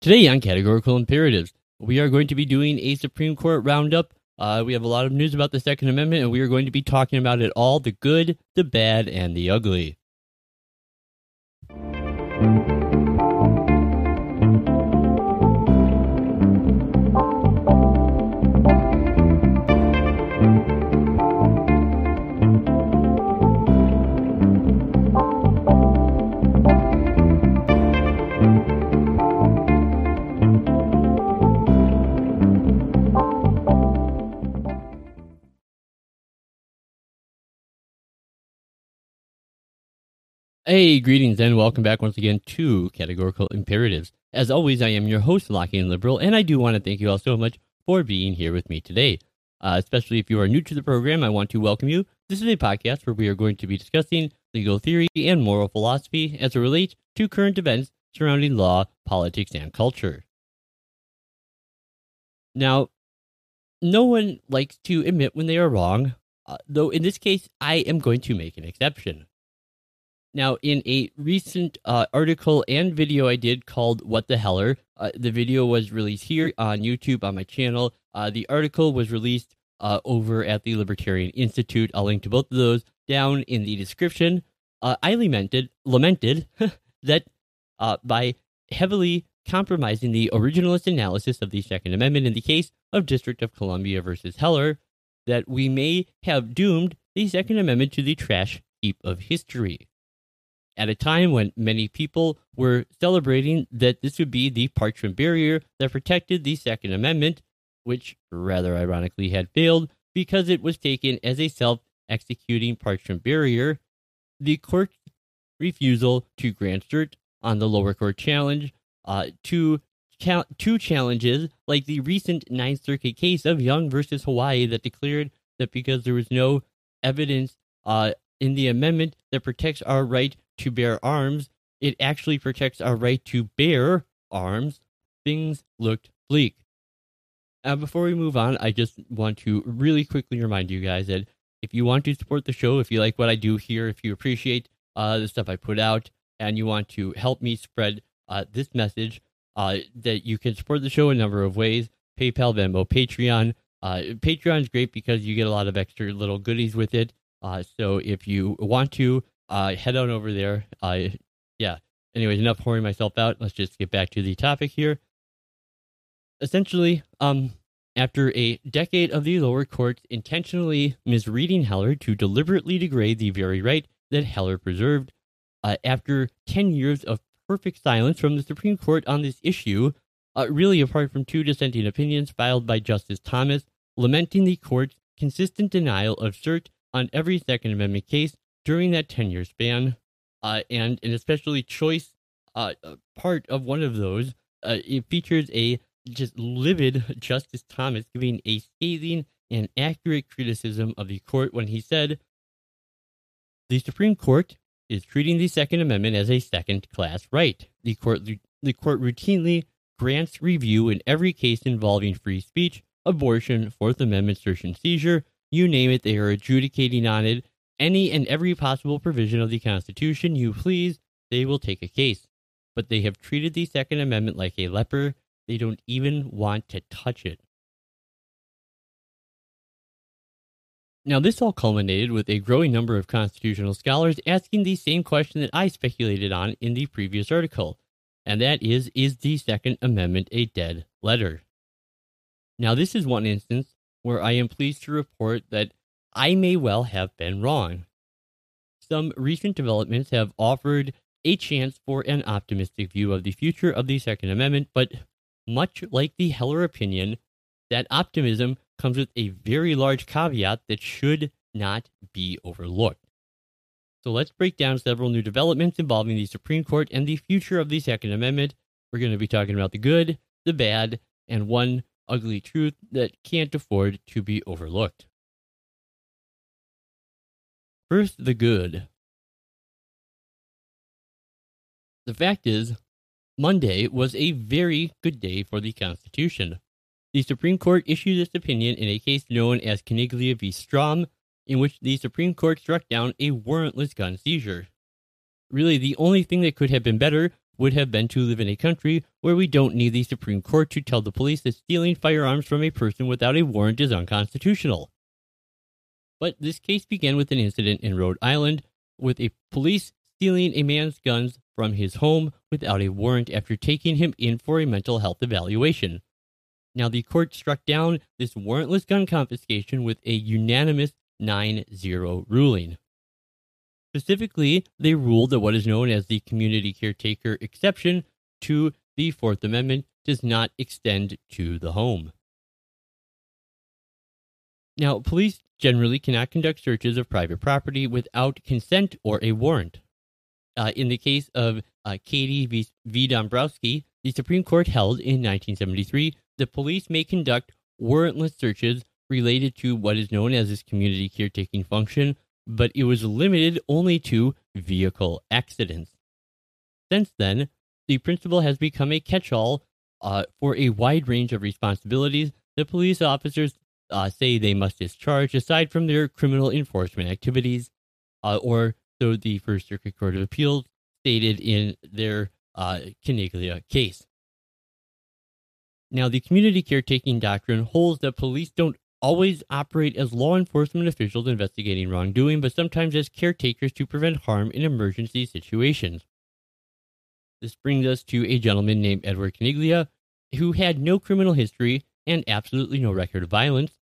Today on Categorical Imperatives, we are going to be doing a Supreme Court roundup. Uh, we have a lot of news about the Second Amendment, and we are going to be talking about it all the good, the bad, and the ugly. Hey, greetings and welcome back once again to Categorical Imperatives. As always, I am your host, Lockean Liberal, and I do want to thank you all so much for being here with me today. Uh, especially if you are new to the program, I want to welcome you. This is a podcast where we are going to be discussing legal theory and moral philosophy as it relates to current events surrounding law, politics, and culture. Now, no one likes to admit when they are wrong, uh, though in this case, I am going to make an exception. Now, in a recent uh, article and video I did called What the Heller, uh, the video was released here on YouTube on my channel. Uh, the article was released uh, over at the Libertarian Institute. I'll link to both of those down in the description. Uh, I lamented, lamented that uh, by heavily compromising the originalist analysis of the Second Amendment in the case of District of Columbia versus Heller, that we may have doomed the Second Amendment to the trash heap of history at a time when many people were celebrating that this would be the parchment barrier that protected the Second Amendment, which rather ironically had failed because it was taken as a self executing parchment barrier. The court's refusal to grant cert on the lower court challenge uh, to two challenges, like the recent Ninth Circuit case of Young versus Hawaii, that declared that because there was no evidence uh, in the amendment that protects our right to bear arms, it actually protects our right to bear arms. Things looked bleak. Before we move on, I just want to really quickly remind you guys that if you want to support the show, if you like what I do here, if you appreciate uh, the stuff I put out, and you want to help me spread uh, this message, uh, that you can support the show a number of ways PayPal, Venmo, Patreon. Uh, Patreon is great because you get a lot of extra little goodies with it. Uh, so if you want to, uh, head on over there. Uh, yeah. Anyways, enough pouring myself out. Let's just get back to the topic here. Essentially, um, after a decade of the lower courts intentionally misreading Heller to deliberately degrade the very right that Heller preserved, uh, after 10 years of perfect silence from the Supreme Court on this issue, uh, really apart from two dissenting opinions filed by Justice Thomas lamenting the court's consistent denial of cert on every Second Amendment case during that 10 year span. Uh, and an especially choice uh, uh, part of one of those, uh, it features a just livid Justice Thomas giving a scathing and accurate criticism of the court when he said, The Supreme Court is treating the Second Amendment as a second class right. The court, the court routinely grants review in every case involving free speech, abortion, Fourth Amendment search and seizure, you name it, they are adjudicating on it any and every possible provision of the Constitution you please, they will take a case. But they have treated the Second Amendment like a leper. They don't even want to touch it. Now, this all culminated with a growing number of constitutional scholars asking the same question that I speculated on in the previous article, and that is Is the Second Amendment a dead letter? Now, this is one instance where I am pleased to report that I may well have been wrong. Some recent developments have offered a chance for an optimistic view of the future of the Second Amendment, but much like the Heller opinion, that optimism comes with a very large caveat that should not be overlooked. So let's break down several new developments involving the Supreme Court and the future of the Second Amendment. We're going to be talking about the good, the bad, and one ugly truth that can't afford to be overlooked. First, the good. The fact is, Monday was a very good day for the Constitution. The Supreme Court issued its opinion in a case known as Caniglia v. Strom, in which the Supreme Court struck down a warrantless gun seizure. Really, the only thing that could have been better would have been to live in a country where we don't need the Supreme Court to tell the police that stealing firearms from a person without a warrant is unconstitutional. But this case began with an incident in Rhode Island with a police stealing a man's guns from his home without a warrant after taking him in for a mental health evaluation. Now, the court struck down this warrantless gun confiscation with a unanimous 9 0 ruling. Specifically, they ruled that what is known as the community caretaker exception to the Fourth Amendment does not extend to the home. Now, police generally cannot conduct searches of private property without consent or a warrant. Uh, in the case of uh, Cady v. v. Dombrowski, the Supreme Court held in 1973 that police may conduct warrantless searches related to what is known as this community caretaking function but it was limited only to vehicle accidents. Since then, the principle has become a catch all uh, for a wide range of responsibilities that police officers uh, say they must discharge aside from their criminal enforcement activities, uh, or so the First Circuit Court of Appeals stated in their uh, Caniglia case. Now, the community caretaking doctrine holds that police don't always operate as law enforcement officials investigating wrongdoing, but sometimes as caretakers to prevent harm in emergency situations. This brings us to a gentleman named Edward Caniglia, who had no criminal history and absolutely no record of violence.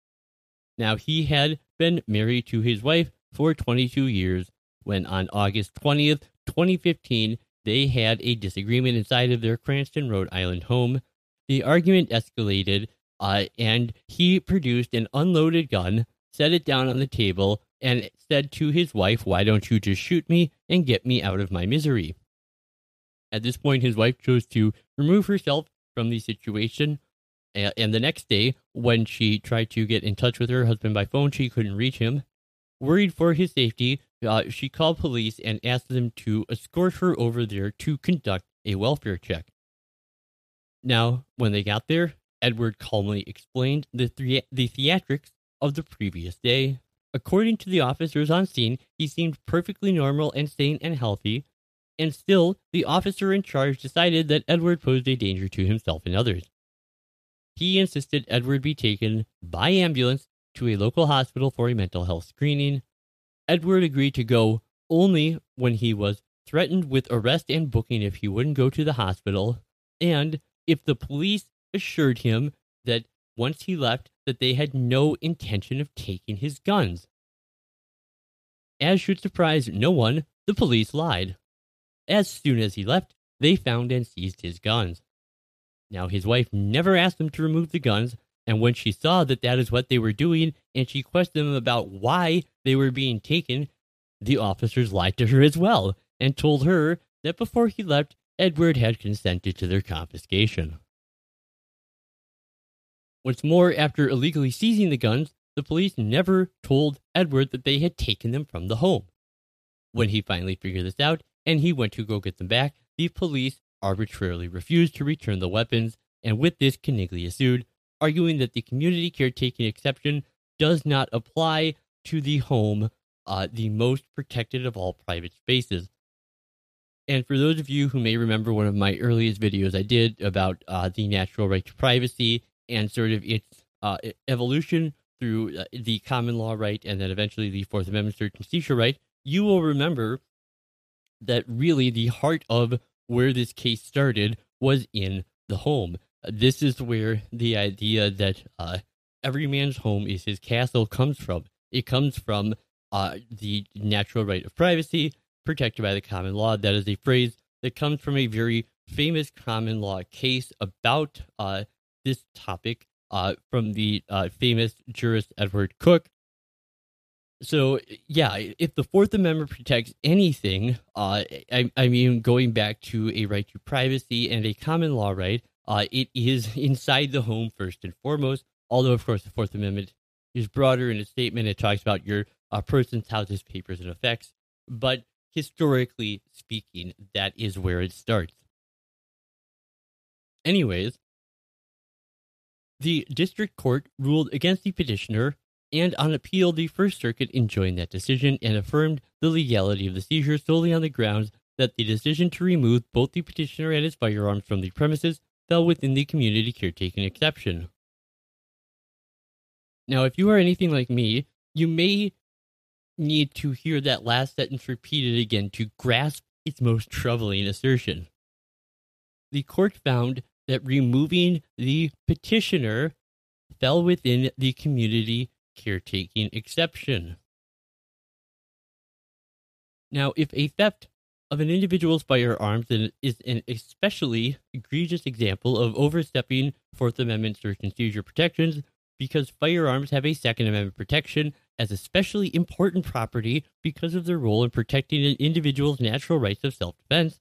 Now, he had been married to his wife for 22 years when on August 20th, 2015, they had a disagreement inside of their Cranston, Rhode Island home. The argument escalated uh, and he produced an unloaded gun, set it down on the table, and said to his wife, Why don't you just shoot me and get me out of my misery? At this point, his wife chose to remove herself from the situation. And the next day, when she tried to get in touch with her husband by phone, she couldn't reach him. Worried for his safety, uh, she called police and asked them to escort her over there to conduct a welfare check. Now, when they got there, Edward calmly explained the, the- the theatrics of the previous day. According to the officers on scene, he seemed perfectly normal and sane and healthy, and still, the officer in charge decided that Edward posed a danger to himself and others. He insisted Edward be taken by ambulance to a local hospital for a mental health screening. Edward agreed to go only when he was threatened with arrest and booking if he wouldn't go to the hospital, and if the police assured him that once he left that they had no intention of taking his guns. As should surprise no one, the police lied. As soon as he left, they found and seized his guns. Now, his wife never asked him to remove the guns, and when she saw that that is what they were doing, and she questioned them about why they were being taken, the officers lied to her as well and told her that before he left, Edward had consented to their confiscation. What's more, after illegally seizing the guns, the police never told Edward that they had taken them from the home. When he finally figured this out and he went to go get them back, the police arbitrarily refused to return the weapons, and with this, Caniglia sued, arguing that the community caretaking exception does not apply to the home, uh, the most protected of all private spaces. And for those of you who may remember one of my earliest videos I did about uh, the natural right to privacy and sort of its uh, evolution through uh, the common law right and then eventually the Fourth Amendment search and seizure right, you will remember that really the heart of where this case started was in the home. This is where the idea that uh, every man's home is his castle comes from. It comes from uh, the natural right of privacy protected by the common law. That is a phrase that comes from a very famous common law case about uh, this topic uh, from the uh, famous jurist Edward Coke. So, yeah, if the Fourth Amendment protects anything, uh, I, I, mean, going back to a right to privacy and a common law right, uh, it is inside the home first and foremost. Although, of course, the Fourth Amendment is broader in its statement. It talks about your uh, person's houses, papers, and effects. But historically speaking, that is where it starts. Anyways, the district court ruled against the petitioner, and on appeal, the First Circuit enjoined that decision and affirmed the legality of the seizure solely on the grounds that the decision to remove both the petitioner and his firearms from the premises fell within the community caretaking exception. Now, if you are anything like me, you may need to hear that last sentence repeated again to grasp its most troubling assertion. The court found that removing the petitioner fell within the community caretaking exception. Now, if a theft of an individual's firearms is an especially egregious example of overstepping Fourth Amendment search and seizure protections because firearms have a Second Amendment protection as especially important property because of their role in protecting an individual's natural rights of self defense,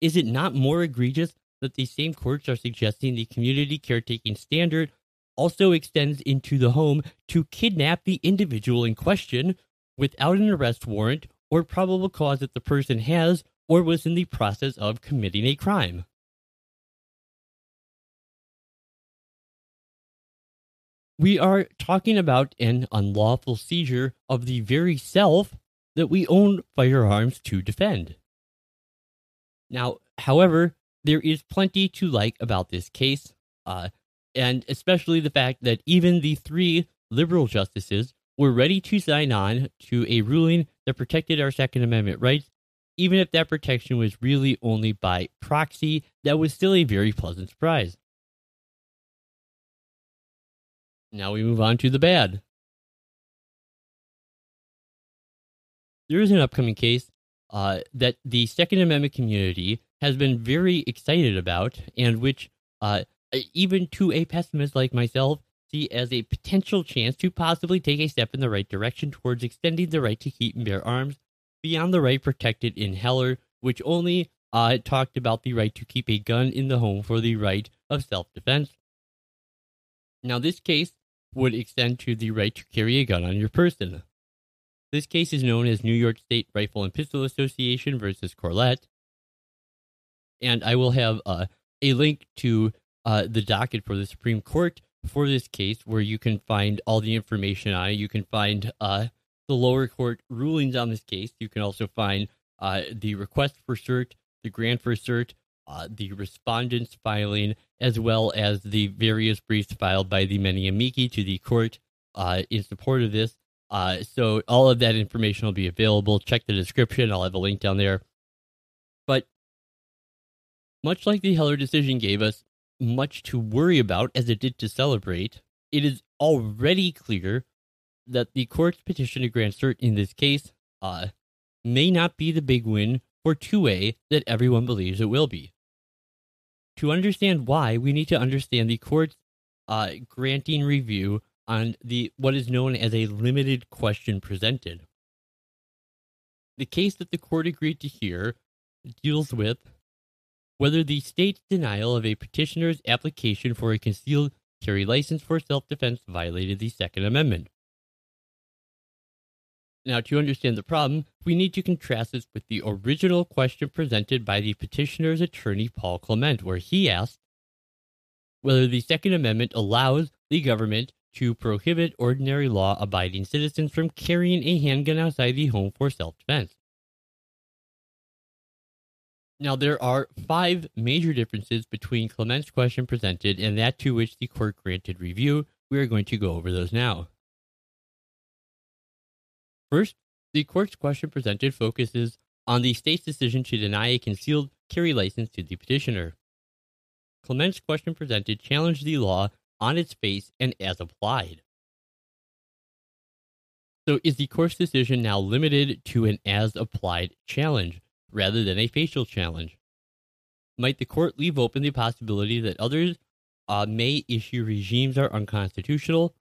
is it not more egregious that these same courts are suggesting the community caretaking standard also extends into the home to kidnap the individual in question without an arrest warrant or probable cause that the person has or was in the process of committing a crime? We are talking about an unlawful seizure of the very self that we own firearms to defend. Now, however, there is plenty to like about this case, uh, and especially the fact that even the three liberal justices were ready to sign on to a ruling that protected our Second Amendment rights, even if that protection was really only by proxy, that was still a very pleasant surprise. Now we move on to the bad. There is an upcoming case uh, that the Second Amendment community has been very excited about, and which, uh, even to a pessimist like myself, see as a potential chance to possibly take a step in the right direction towards extending the right to keep and bear arms beyond the right protected in Heller, which only uh, talked about the right to keep a gun in the home for the right of self defense. Now, this case would extend to the right to carry a gun on your person. This case is known as New York State Rifle and Pistol Association versus Corlett. And I will have uh, a link to uh, the docket for the Supreme Court for this case where you can find all the information on it. You can find uh, the lower court rulings on this case. You can also find uh, the request for cert, the grant for cert, uh, the respondents filing, as well as the various briefs filed by the many amici to the court uh, in support of this. Uh, so all of that information will be available. Check the description. I'll have a link down there. But much like the Heller decision gave us much to worry about as it did to celebrate, it is already clear that the court's petition to grant cert in this case uh, may not be the big win for 2A that everyone believes it will be to understand why, we need to understand the court's uh, granting review on the what is known as a limited question presented. The case that the court agreed to hear deals with whether the state's denial of a petitioner's application for a concealed carry license for self defense violated the Second Amendment. Now, to understand the problem, we need to contrast this with the original question presented by the petitioner's attorney, Paul Clement, where he asked whether the Second Amendment allows the government to prohibit ordinary law abiding citizens from carrying a handgun outside the home for self defense. Now, there are five major differences between Clement's question presented and that to which the court granted review. We are going to go over those now. First, the court's question presented focuses on the state's decision to deny a concealed carry license to the petitioner. Clement's question presented challenged the law on its face and as applied. So, is the court's decision now limited to an as applied challenge rather than a facial challenge? Might the court leave open the possibility that others uh, may issue regimes are unconstitutional?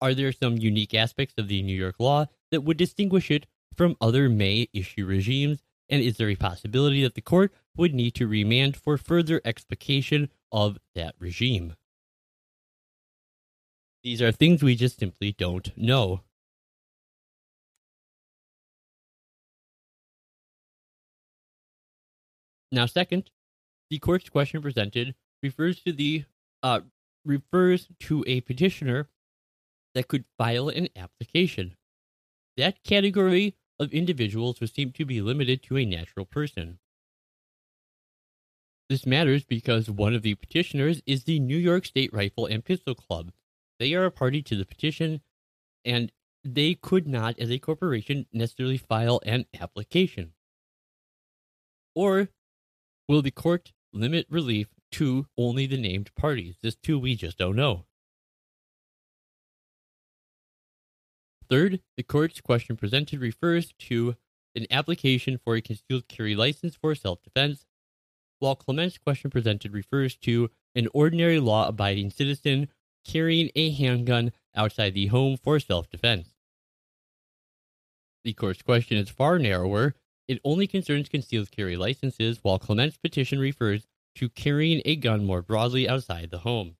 Are there some unique aspects of the New York law that would distinguish it from other May issue regimes? And is there a possibility that the court would need to remand for further explication of that regime? These are things we just simply don't know. Now, second, the court's question presented refers to the uh, refers to a petitioner that could file an application that category of individuals who seem to be limited to a natural person. This matters because one of the petitioners is the New York State Rifle and Pistol Club. They are a party to the petition, and they could not, as a corporation, necessarily file an application. Or will the court limit relief to only the named parties? This too, we just don't know. Third, the court's question presented refers to an application for a concealed carry license for self defense, while Clement's question presented refers to an ordinary law abiding citizen carrying a handgun outside the home for self defense. The court's question is far narrower. It only concerns concealed carry licenses, while Clement's petition refers to carrying a gun more broadly outside the home.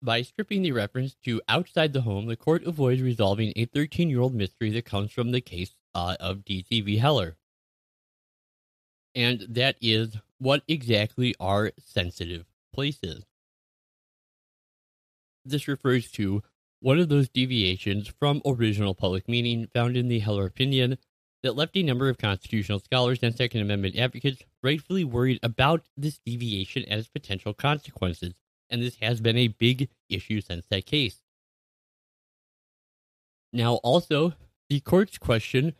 By stripping the reference to outside the home, the court avoids resolving a 13 year old mystery that comes from the case uh, of DC v. Heller. And that is what exactly are sensitive places. This refers to one of those deviations from original public meaning found in the Heller opinion that left a number of constitutional scholars and Second Amendment advocates rightfully worried about this deviation and its potential consequences and this has been a big issue since that case. Now, also, the court's question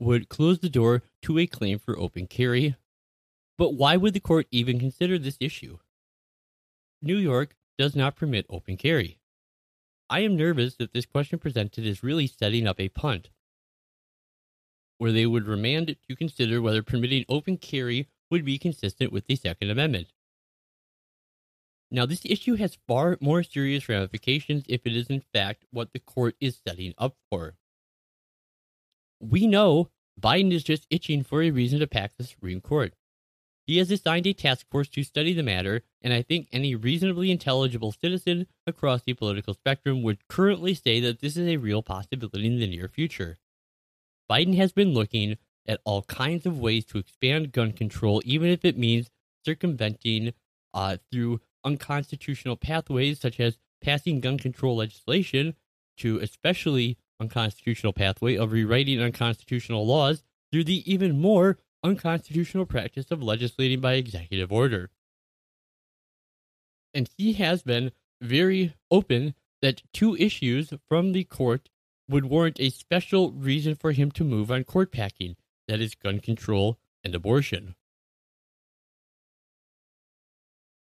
would close the door to a claim for open carry. But why would the court even consider this issue? New York does not permit open carry. I am nervous that this question presented is really setting up a punt, where they would remand to consider whether permitting open carry would be consistent with the Second Amendment. Now, this issue has far more serious ramifications if it is in fact what the court is setting up for. We know Biden is just itching for a reason to pack the Supreme Court. He has assigned a task force to study the matter, and I think any reasonably intelligible citizen across the political spectrum would currently say that this is a real possibility in the near future. Biden has been looking at all kinds of ways to expand gun control, even if it means circumventing uh, through unconstitutional pathways, such as passing gun control legislation, to especially unconstitutional pathway of rewriting unconstitutional laws through the even more unconstitutional practice of legislating by executive order. And he has been very open that two issues from the court would warrant a special reason for him to move on court packing that is, gun control and abortion.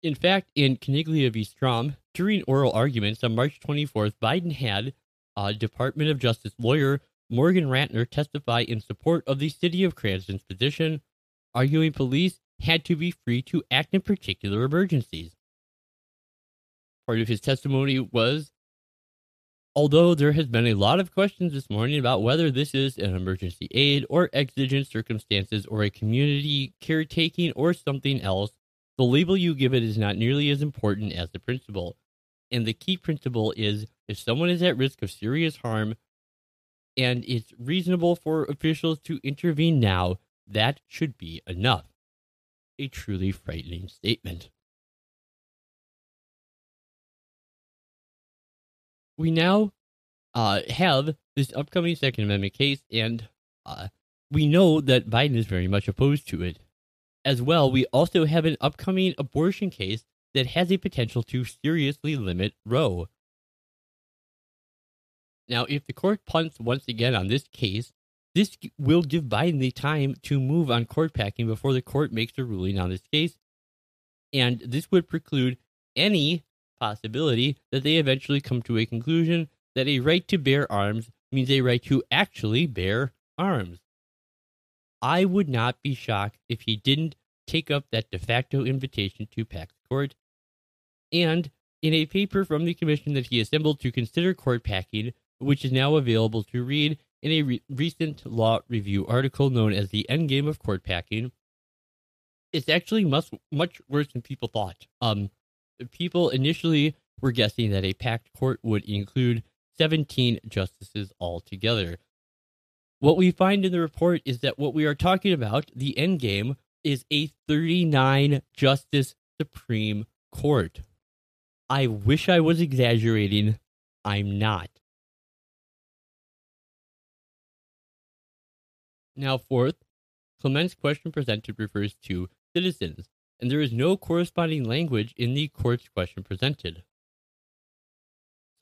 In fact, in Caniglia v. Strom, during oral arguments on March 24th, Biden had a Department of Justice lawyer Morgan Ratner testify in support of the city of Cranston's position, arguing police had to be free to act in particular emergencies. Part of his testimony was although there has been a lot of questions this morning about whether this is an emergency aid or exigent circumstances or a community caretaking or something else, the label you give it is not nearly as important as the principle. And the key principle is if someone is at risk of serious harm and it's reasonable for officials to intervene now, that should be enough. A truly frightening statement. We now uh, have this upcoming Second Amendment case, and uh, we know that Biden is very much opposed to it as well, we also have an upcoming abortion case that has a potential to seriously limit Roe. Now, if the court punts once again on this case, this will give Biden the time to move on court packing before the court makes a ruling on this case. And this would preclude any possibility that they eventually come to a conclusion that a right to bear arms means a right to actually bear arms. I would not be shocked if he didn't take up that de facto invitation to pack the court. And in a paper from the commission that he assembled to consider court packing, which is now available to read in a re- recent law review article known as The Endgame of Court Packing, it's actually much, much worse than people thought. Um, people initially were guessing that a packed court would include 17 justices altogether. What we find in the report is that what we are talking about, the endgame is a 39 justice Supreme Court. I wish I was exaggerating, I'm not. Now, fourth, Clement's question presented refers to citizens, and there is no corresponding language in the court's question presented.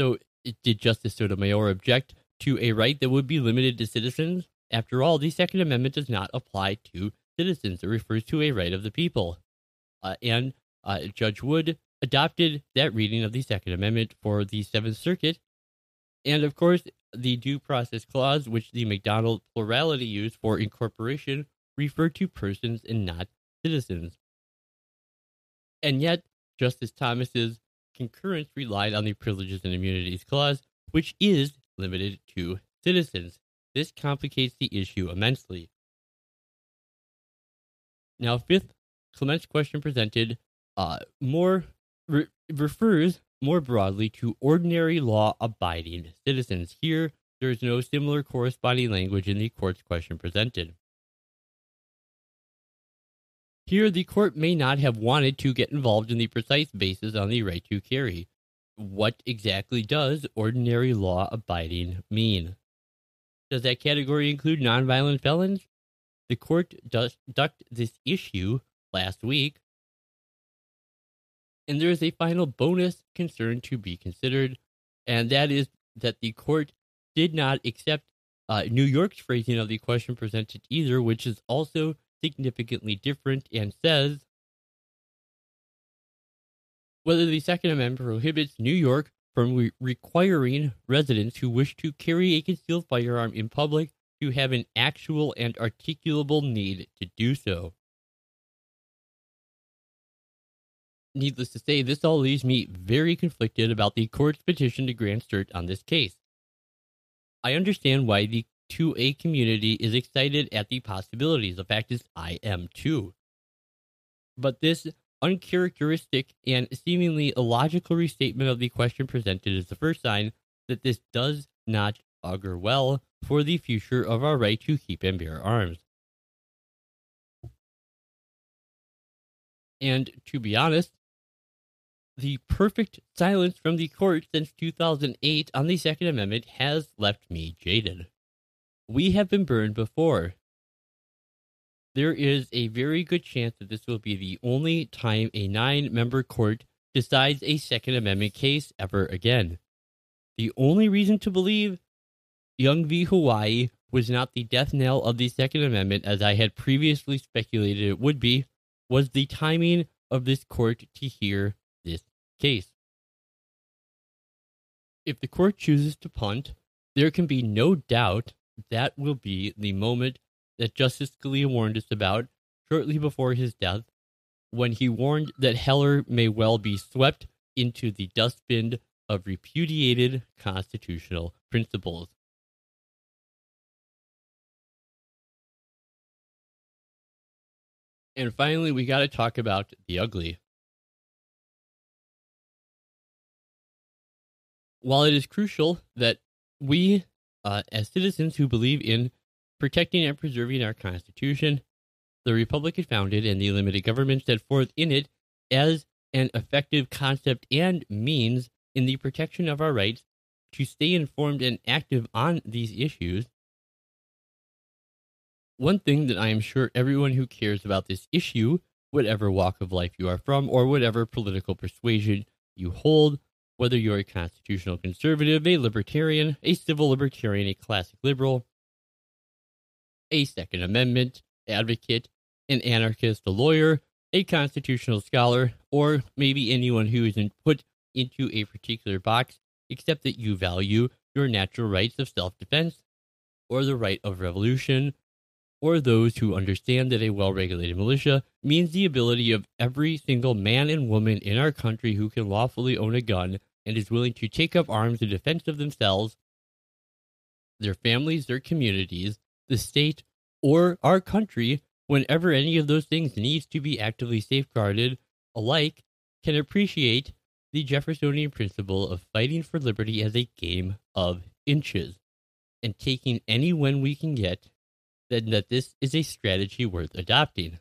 So, did Justice Sotomayor object to a right that would be limited to citizens? After all, the Second Amendment does not apply to citizens, it refers to a right of the people. Uh, and uh, Judge Wood adopted that reading of the Second Amendment for the Seventh Circuit. And of course, the Due Process Clause, which the McDonald plurality used for incorporation, referred to persons and not citizens. And yet, Justice Thomas's concurrence relied on the Privileges and Immunities Clause, which is limited to citizens. This complicates the issue immensely. Now, fifth, Clement's question presented uh, more re- refers more broadly to ordinary law abiding citizens. Here, there is no similar corresponding language in the court's question presented. Here, the court may not have wanted to get involved in the precise basis on the right to carry. What exactly does ordinary law abiding mean? Does that category include nonviolent felons? The court ducked this issue last week, and there is a final bonus concern to be considered, and that is that the court did not accept uh, New York's phrasing of the question presented either, which is also significantly different and says whether the Second Amendment prohibits New York from re- requiring residents who wish to carry a concealed firearm in public to have an actual and articulable need to do so. Needless to say, this all leaves me very conflicted about the court's petition to grant cert on this case. I understand why the 2A community is excited at the possibilities. The fact is, I am too. But this uncharacteristic and seemingly illogical restatement of the question presented is the first sign that this does not augur well for the future of our right to keep and bear arms. And to be honest, the perfect silence from the court since 2008 on the Second Amendment has left me jaded. We have been burned before. There is a very good chance that this will be the only time a nine member court decides a Second Amendment case ever again. The only reason to believe Young v. Hawaii was not the death knell of the Second Amendment, as I had previously speculated it would be, was the timing of this court to hear case. If the court chooses to punt, there can be no doubt that will be the moment that Justice Scalia warned us about shortly before his death, when he warned that Heller may well be swept into the dustbin of repudiated constitutional principles. And finally, we got to talk about the ugly. While it is crucial that we uh, as citizens who believe in protecting and preserving our Constitution, the Republic it founded and the limited government set forth in it as an effective concept and means in the protection of our rights to stay informed and active on these issues. One thing that I am sure everyone who cares about this issue, whatever walk of life you are from, or whatever political persuasion you hold, whether you're a constitutional conservative, a libertarian, a civil libertarian, a classic liberal, a Second Amendment advocate, an anarchist, a lawyer, a constitutional scholar, or maybe anyone who isn't put into a particular box except that you value your natural rights of self defense, or the right of revolution, or those who understand that a well regulated militia means the ability of every single man and woman in our country who can lawfully own a gun and is willing to take up arms in defense of themselves, their families, their communities, the state, or our country whenever any of those things needs to be actively safeguarded alike can appreciate the Jeffersonian principle of fighting for liberty as a game of inches and taking any win we can get, then that this is a strategy worth adopting.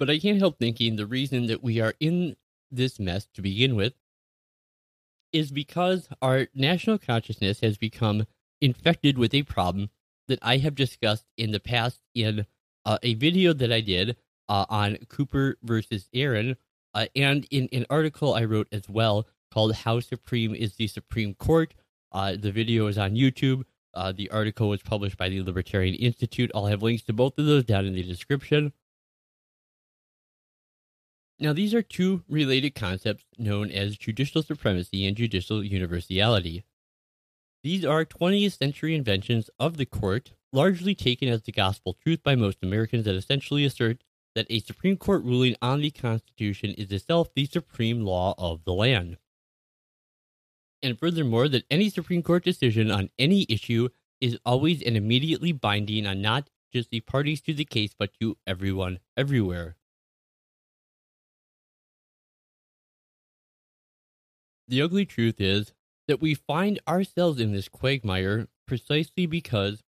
But I can't help thinking the reason that we are in this mess to begin with is because our national consciousness has become infected with a problem that I have discussed in the past in uh, a video that I did uh, on Cooper versus Aaron, uh, and in an article I wrote as well called How Supreme is the Supreme Court. Uh, the video is on YouTube. Uh, the article was published by the Libertarian Institute. I'll have links to both of those down in the description. Now, these are two related concepts known as judicial supremacy and judicial universality. These are 20th century inventions of the court, largely taken as the gospel truth by most Americans that essentially assert that a Supreme Court ruling on the Constitution is itself the supreme law of the land. And furthermore, that any Supreme Court decision on any issue is always and immediately binding on not just the parties to the case, but to everyone everywhere. The ugly truth is that we find ourselves in this quagmire precisely because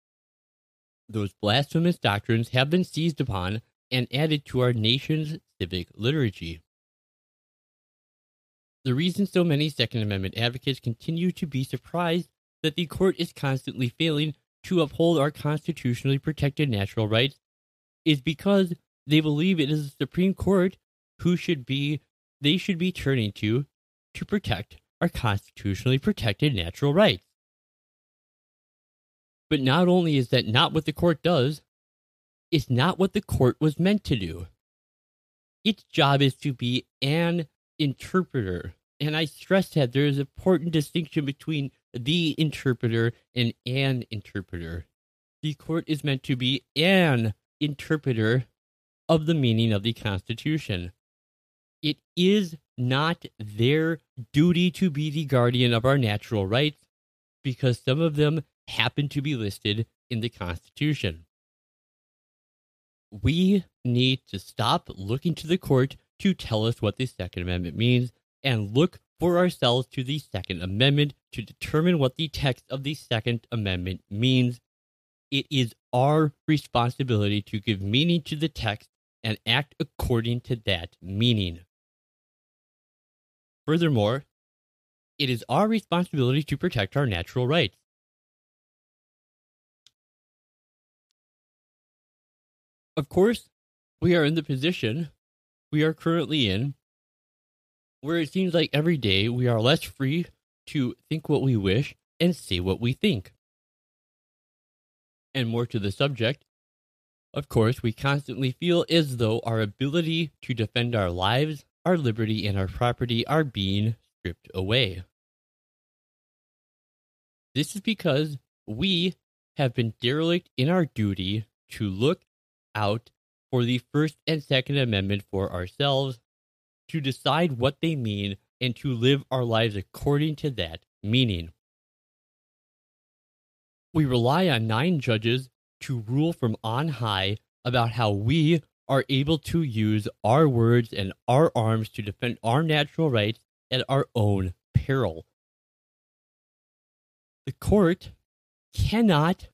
those blasphemous doctrines have been seized upon and added to our nation's civic liturgy. The reason so many Second Amendment advocates continue to be surprised that the court is constantly failing to uphold our constitutionally protected natural rights is because they believe it is the Supreme Court who should be they should be turning to to protect our constitutionally protected natural rights. But not only is that not what the court does, it's not what the court was meant to do. Its job is to be an interpreter. And I stress that there is an important distinction between the interpreter and an interpreter. The court is meant to be an interpreter of the meaning of the Constitution. It is not their duty to be the guardian of our natural rights because some of them happen to be listed in the Constitution. We need to stop looking to the court to tell us what the Second Amendment means and look for ourselves to the Second Amendment to determine what the text of the Second Amendment means. It is our responsibility to give meaning to the text and act according to that meaning. Furthermore, it is our responsibility to protect our natural rights. Of course, we are in the position we are currently in where it seems like every day we are less free to think what we wish and say what we think. And more to the subject, of course, we constantly feel as though our ability to defend our lives, our liberty, and our property are being stripped away. This is because we have been derelict in our duty to look out for the First and Second Amendment for ourselves, to decide what they mean, and to live our lives according to that meaning. We rely on nine judges to rule from on high about how we are able to use our words and our arms to defend our natural rights at our own peril. The court cannot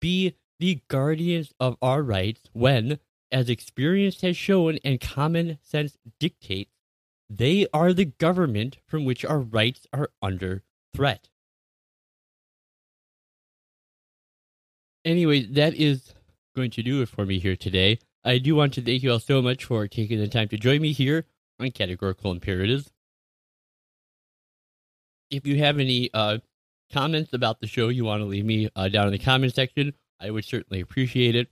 be the guardians of our rights when, as experience has shown and common sense dictates, they are the government from which our rights are under threat. Anyway, that is going to do it for me here today. I do want to thank you all so much for taking the time to join me here on Categorical Imperatives. If you have any uh, comments about the show you want to leave me uh, down in the comment section, I would certainly appreciate it.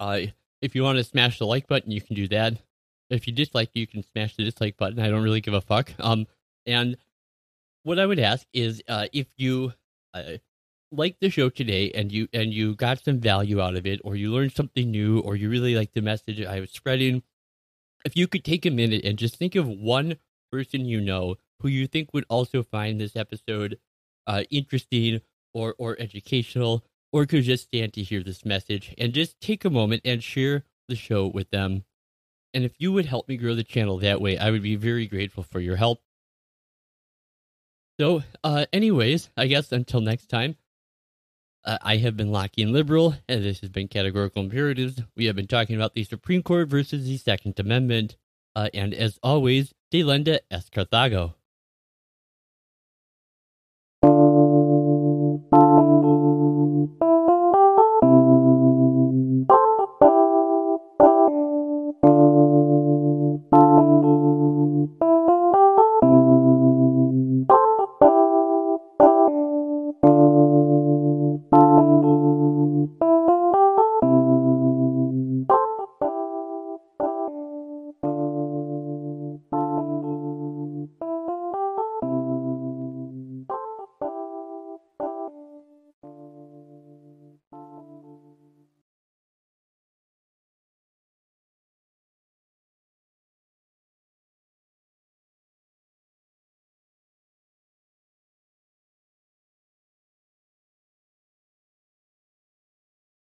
Uh, if you want to smash the like button, you can do that. If you dislike, you can smash the dislike button. I don't really give a fuck. Um, and what I would ask is, uh, if you like the show today and you and you got some value out of it, or you learned something new, or you really like the message I was spreading, if you could take a minute and just think of one person you know who you think would also find this episode uh, interesting or or educational, or could just stand to hear this message, and just take a moment and share the show with them. And if you would help me grow the channel that way, I would be very grateful for your help. So, uh, anyways, I guess until next time, uh, I have been Lockean Liberal, and this has been Categorical Imperatives. We have been talking about the Supreme Court versus the Second Amendment. Uh, and as always, Delenda es Carthago.